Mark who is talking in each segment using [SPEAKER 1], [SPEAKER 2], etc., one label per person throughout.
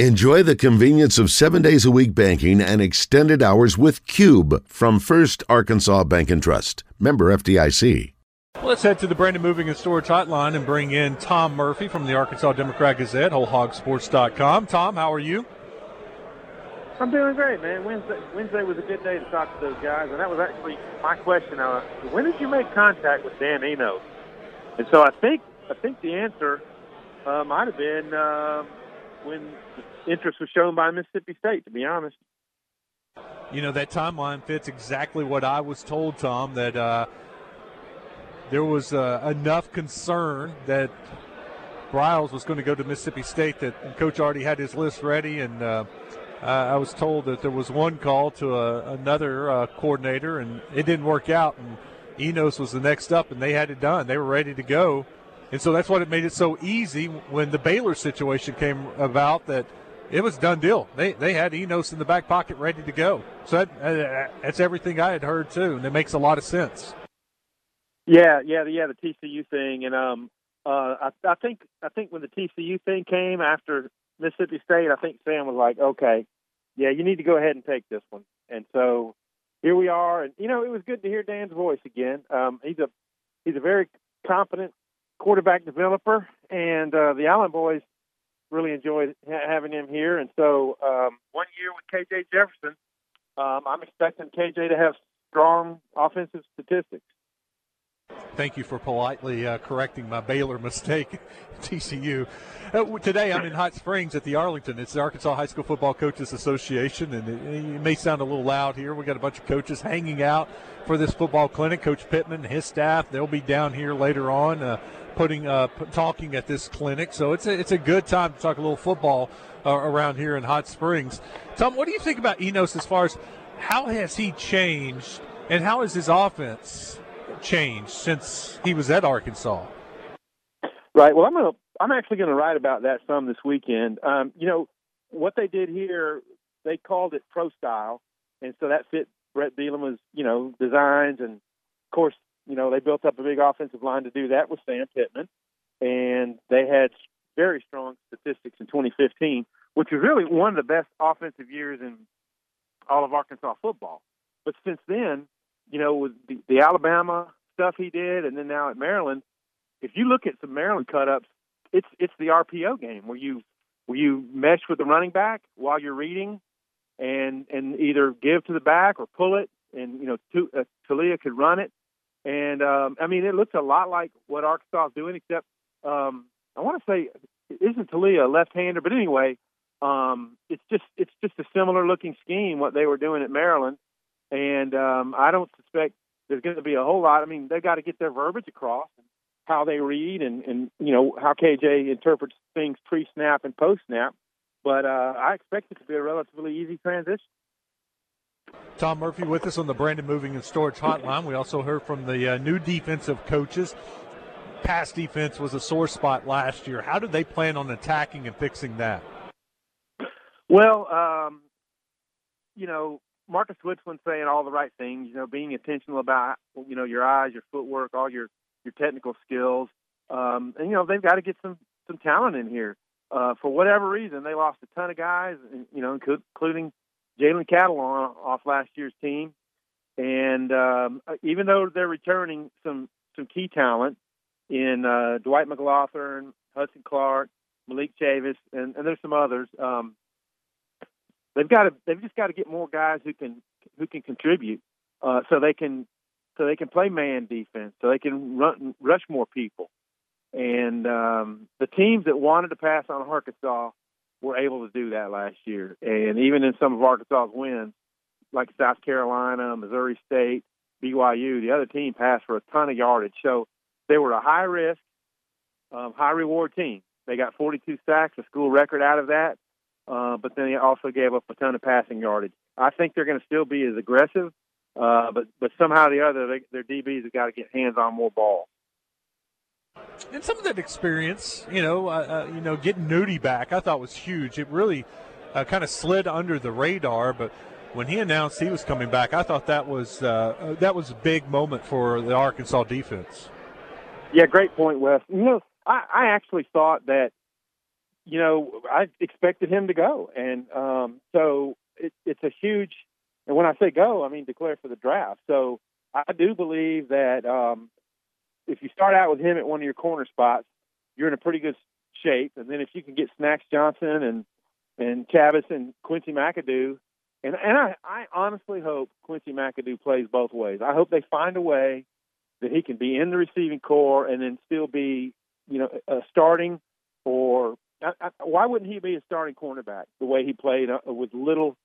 [SPEAKER 1] Enjoy the convenience of seven days a week banking and extended hours with Cube from First Arkansas Bank and Trust. Member FDIC.
[SPEAKER 2] Let's head to the Brandon Moving and Storage Hotline and bring in Tom Murphy from the Arkansas Democrat Gazette, WholeHogSports.com. Tom, how are you?
[SPEAKER 3] I'm doing great, man. Wednesday, Wednesday was a good day to talk to those guys, and that was actually my question. Uh, when did you make contact with Dan Enos? And so I think I think the answer uh, might have been. Uh, when interest was shown by Mississippi State, to be honest.
[SPEAKER 2] You know, that timeline fits exactly what I was told, Tom, that uh, there was uh, enough concern that Briles was going to go to Mississippi State that Coach already had his list ready. And uh, I was told that there was one call to uh, another uh, coordinator, and it didn't work out. And Enos was the next up, and they had it done. They were ready to go. And so that's what it made it so easy when the Baylor situation came about that it was done deal. They they had Enos in the back pocket ready to go. So that, uh, that's everything I had heard too, and it makes a lot of sense.
[SPEAKER 3] Yeah, yeah, yeah. The TCU thing, and um, uh, I, I think I think when the TCU thing came after Mississippi State, I think Sam was like, okay, yeah, you need to go ahead and take this one. And so here we are, and you know, it was good to hear Dan's voice again. Um, he's a he's a very competent quarterback developer, and uh, the Allen boys really enjoyed ha- having him here. And so, um, one year with KJ Jefferson, um, I'm expecting KJ to have strong offensive statistics.
[SPEAKER 2] Thank you for politely uh, correcting my Baylor mistake, TCU. Uh, today I'm in Hot Springs at the Arlington. It's the Arkansas High School Football Coaches Association, and it, it, may sound a little loud here. We got a bunch of coaches hanging out for this football clinic. Coach Pittman and his staff, they'll be down here later on. Uh, putting uh, talking at this clinic. So it's a, it's a good time to talk a little football uh, around here in Hot Springs. Tom, what do you think about Enos as far as how has he changed and how has his offense changed since he was at Arkansas?
[SPEAKER 3] Right. Well, I'm gonna I'm actually to write about that some this weekend. Um, you know what they did here, they called it pro style, and so that fit Bret Bielema's you know designs, and of course you know, they built up a big offensive line to do that with Sam Pittman, and they had very strong statistics in 2015, which was really one of the best offensive years in all of Arkansas football. But since then, you know, with the, the Alabama stuff he did, and then now at Maryland, if you look at some Maryland cut-ups, it's it's the RPO game where you where you mesh with the running back while you're reading, and and either give to the back or pull it, and you know, to, uh, Taulia could run it and um, I mean, it looks a lot like what Arkansas is doing, except um, I want to say isn't Taulia a left-hander? But anyway, um, it's just it's just a similar looking scheme what they were doing at Maryland, and um, I don't suspect there's going to be a whole lot. I mean, they got to get their verbiage across, how they read, and and you know how KJ interprets things pre-snap and post-snap. But uh, I expect it to be a relatively easy transition.
[SPEAKER 2] Tom Murphy with us on the Brandon Moving and Storage Hotline. We also heard from the uh, new defensive coaches. Pass defense was a sore spot last year. How do they plan on attacking and fixing that?
[SPEAKER 3] Well, um, you know, Marcus Switzman saying all the right things. You know, being intentional about you know your eyes, your footwork, all your your technical skills. Um, and you know they've got to get some some talent in here. Uh, for whatever reason, they lost a ton of guys, you know, including Jalen Catalon off last year's team, and um, even though they're returning some some key talent in uh, Dwight McGlothern, Hudson Clark, Malik Chavis, and, and there's some others. Um, they've got to they've just got to get more guys who can who can contribute, uh, so they can so they can play man defense, so they can run rush more people. And um, the teams that wanted to pass on Arkansas were able to do that last year. And even in some of Arkansas's wins, like South Carolina, Missouri State, BYU, the other team passed for a ton of yardage. So they were a high risk, um, high reward team. They got 42 sacks, a school record out of that, uh, but then they also gave up a ton of passing yardage. I think they're going to still be as aggressive, uh, but but somehow or the other, they, their DBs have got to get hands on more ball
[SPEAKER 2] and some of that experience, you know, uh, uh, you know, getting Nudie back, I thought was huge. It really uh, kind of slid under the radar, but when he announced he was coming back, I thought that was that was a big moment for the Arkansas defense.
[SPEAKER 3] Yeah, great point, Wes. You know, I, I actually thought that you know, I expected him to go, and um, so it, it's a huge. And when I say go, I mean declare for the draft. So I do believe that um, if you start out with him at one of your corner spots, you're in a pretty good shape. And then if you can get Snacks Johnson and and Chavis and Quincy McAdoo, and and I, I honestly hope Quincy McAdoo plays both ways. I hope they find a way that he can be in the receiving corps and then still be, you know, a starting or I, I, why wouldn't he be a starting cornerback the way he played uh, with little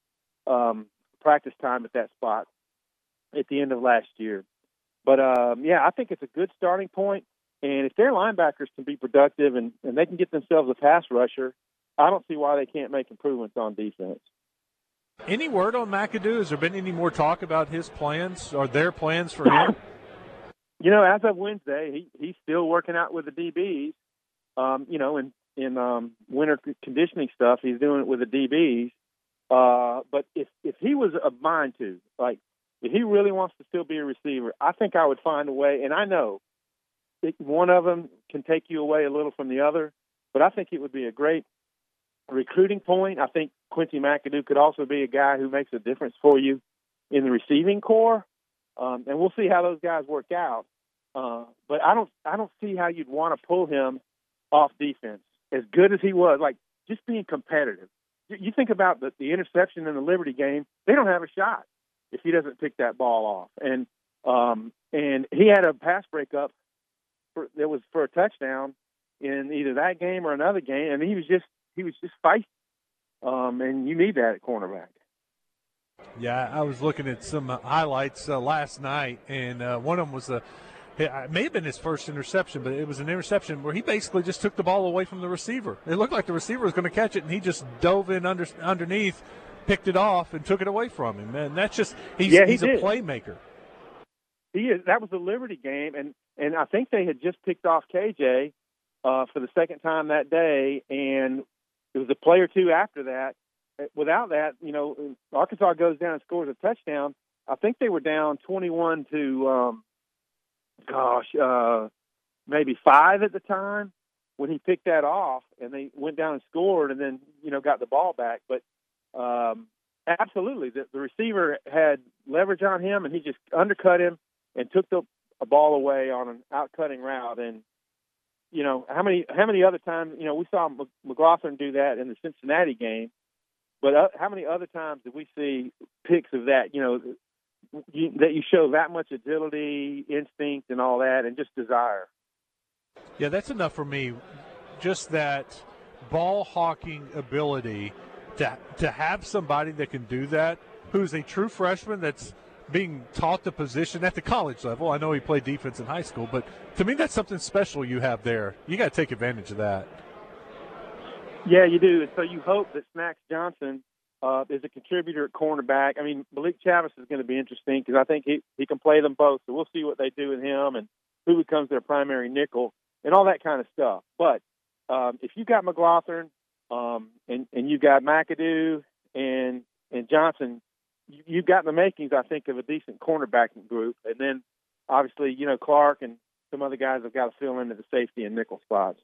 [SPEAKER 3] um, practice time at that spot at the end of last year? But um, yeah, I think it's a good starting point. And if their linebackers can be productive and, and they can get themselves a pass rusher, I don't see why they can't make improvements on defense.
[SPEAKER 2] Any word on McAdoo? Has there been any more talk about his plans or their plans for him?
[SPEAKER 3] you know, as of Wednesday, he, he's still working out with the DBs. Um, you know, in in um, winter conditioning stuff, he's doing it with the DBs. Uh, but if if he was a mind to, like, if he really wants to still be a receiver, I think I would find a way. And I know one of them can take you away a little from the other, but I think it would be a great recruiting point. I think Quincy McAdoo could also be a guy who makes a difference for you in the receiving corps, um, and we'll see how those guys work out. Uh, but I don't, I don't see how you'd want to pull him off defense. As good as he was, like just being competitive. You think about the, the interception in the Liberty game; they don't have a shot if he doesn't pick that ball off. And um, and he had a pass breakup for, that was for a touchdown in either that game or another game, and he was just he was just feisty, um, and you need that at cornerback.
[SPEAKER 2] Yeah, I was looking at some highlights uh, last night, and uh, one of them was a. It may have been his first interception, but it was an interception where he basically just took the ball away from the receiver. It looked like the receiver was going to catch it, and he just dove in under, underneath, picked it off, and took it away from him. And that's just he's,
[SPEAKER 3] yeah, he
[SPEAKER 2] he's
[SPEAKER 3] did.
[SPEAKER 2] a playmaker.
[SPEAKER 3] He is. That was the Liberty game, and and I think they had just picked off KJ uh, for the second time that day, and it was a play or two after that. Uh, without that, you know, Arkansas goes down and scores a touchdown. I think they were down 21 to, um, gosh, uh, maybe five at the time when he picked that off, and they went down and scored, and then you know got the ball back. But um, absolutely, the, the receiver had leverage on him, and he just undercut him and took the a ball away on an outcutting route, and you know how many how many other times you know we saw McGlothern do that in the Cincinnati game, but uh, how many other times did we see picks of that? You know you, that you show that much agility, instinct, and all that, and just desire.
[SPEAKER 2] Yeah, that's enough for me. Just that ball hawking ability to to have somebody that can do that, who's a true freshman that's being taught the position at the college level. I know he played defense in high school, but to me, that's something special you have there. You got to take advantage of that.
[SPEAKER 3] Yeah, you do. And so you hope that Snacks Johnson uh, is a contributor at cornerback. I mean, Malik Chavis is going to be interesting because I think he, he can play them both. So we'll see what they do with him and who becomes their primary nickel and all that kind of stuff. But um, if you've got McGlothern um, and, and you've got McAdoo and and Johnson, you've got the makings, I think, of a decent cornerbacking group. And then obviously, you know, Clark and some other guys have got to fill into the safety and nickel spots.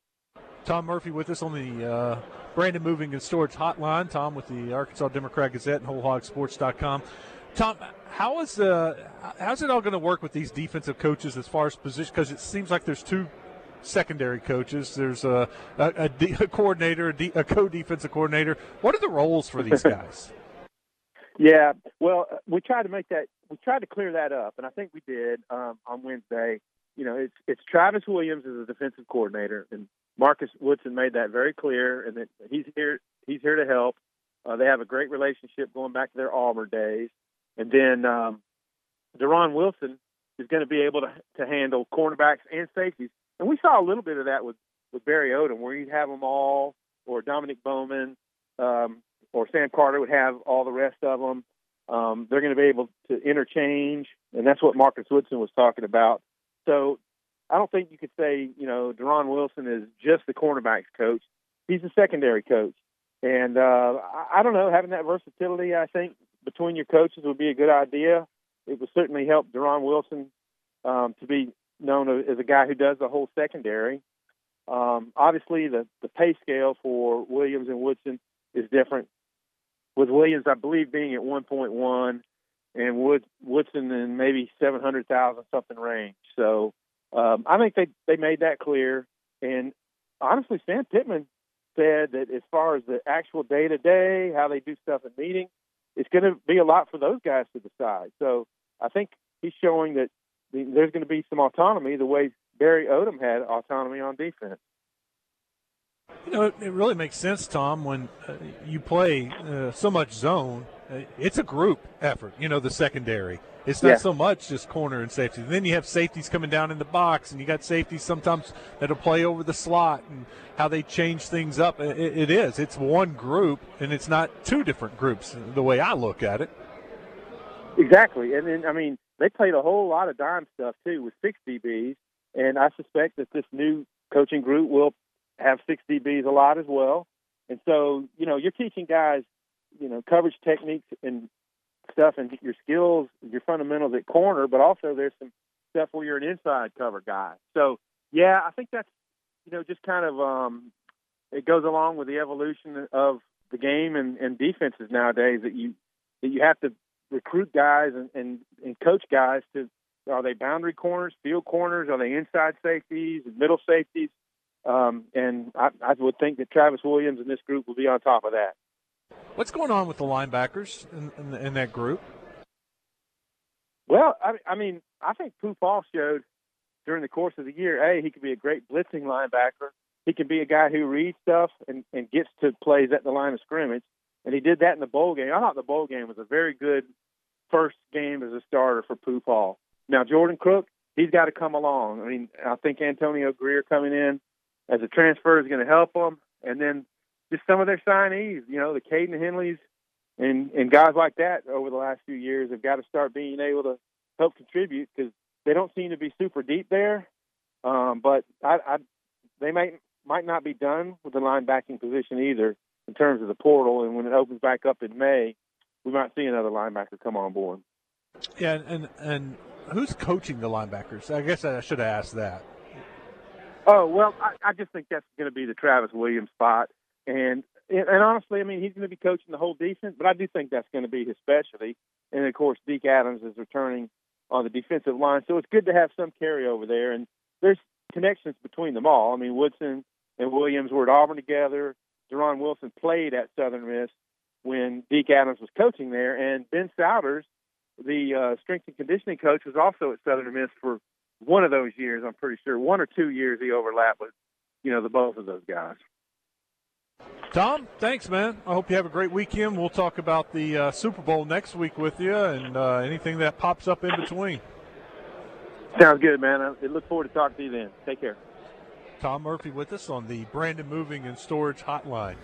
[SPEAKER 2] Tom Murphy with us on the uh, Brandon Moving and Storage Hotline. Tom with the Arkansas Democrat Gazette and WholeHogSports.com. Tom, how is uh, how's it all going to work with these defensive coaches as far as position? Because it seems like there's two secondary coaches. There's a, a, a coordinator, a, a co-defensive coordinator. What are the roles for these guys?
[SPEAKER 3] Yeah, well, uh, we tried to make that. We tried to clear that up, and I think we did um, on Wednesday. You know, it's it's Travis Williams as a defensive coordinator, and Marcus Woodson made that very clear, and that he's here. He's here to help. Uh, they have a great relationship going back to their Auburn days, and then um, Deron Wilson is going to be able to to handle cornerbacks and safeties. And we saw a little bit of that with with Barry Odom, where he'd have them all, or Dominique Bowman. Um, or Sam Carter would have all the rest of them. Um, they're going to be able to interchange, and that's what Marcus Woodson was talking about. So I don't think you could say, you know, Deron Wilson is just the cornerbacks coach. He's a secondary coach. And uh, I, I don't know, having that versatility, I think, between your coaches would be a good idea. It would certainly help Deron Wilson um, to be known as a guy who does the whole secondary. Um, obviously, the the pay scale for Williams and Woodson is different. With Williams, I believe being at 1.1, and Wood, Woodson in maybe 700,000 something range. So um, I think they they made that clear. And honestly, Sam Pittman said that as far as the actual day to day, how they do stuff in meetings, it's going to be a lot for those guys to decide. So I think he's showing that there's going to be some autonomy the way Barry Odom had autonomy on defense.
[SPEAKER 2] You know, it really makes sense, Tom, when uh, you play uh, so much zone. Uh, it's a group effort, you know, the secondary. It's not yeah. so much just corner and safety. And then you have safeties coming down in the box, and you got safeties sometimes that'll play over the slot and how they change things up. it, it is. It's one group, and it's not two different groups the way I look at it.
[SPEAKER 3] Exactly. And then, I mean, they played a whole lot of dime stuff, too, with six DBs. And I suspect that this new coaching group will have six DBs a lot as well. And so, you know, you're teaching guys, you know, coverage techniques and stuff and your skills, your fundamentals at corner, but also there's some stuff where you're an inside cover guy. So, yeah, I think that's, you know, just kind of, um, it goes along with the evolution of the game and, and defenses nowadays that you, that you have to recruit guys and, and, and coach guys to, are they boundary corners, field corners? Are they inside safeties, middle safeties? Um, and I, I would think that Travis Williams and this group will be on top of that.
[SPEAKER 2] What's going on with the linebackers in, in, in that group?
[SPEAKER 3] Well, I, I mean, I think Pooh Paul showed during the course of the year, hey, he could be a great blitzing linebacker. He can be a guy who reads stuff and, and gets to plays at the line of scrimmage. And he did that in the bowl game. I thought the bowl game was a very good first game as a starter for Pooh Paul. Now, Jordan Crook, he's got to come along. I mean, I think Antonio Grier coming in as a transfer is going to help them. And then just some of their signees, you know, the Caden Henleys and and guys like that over the last few years have got to start being able to help contribute because they don't seem to be super deep there. Um, but I, I, they might might not be done with the linebacking position either in terms of the portal. And when it opens back up in May, we might see another linebacker come on board.
[SPEAKER 2] Yeah, and and who's coaching the linebackers? I guess I should have asked that.
[SPEAKER 3] Oh well, I, I just think that's going to be the Travis Williams spot, and and honestly, I mean he's going to be coaching the whole defense, but I do think that's going to be his specialty. And of course, Deke Adams is returning on the defensive line, so it's good to have some carryover there. And there's connections between them all. I mean, Woodson and Williams were at Auburn together. Deron Wilson played at Southern Miss when Deke Adams was coaching there, and Ben Sowders, the uh, strength and conditioning coach, was also at Southern Miss for one of those years, I'm pretty sure, one or two years he overlapped with, you know, the both of those guys.
[SPEAKER 2] Tom, thanks, man. I hope you have a great weekend. We'll talk about the uh, Super Bowl next week with you and uh, anything that pops up in between.
[SPEAKER 3] Sounds good, man. I look forward to talking to you then. Take care.
[SPEAKER 2] Tom Murphy with us on the Brandon Moving and Storage Hotline.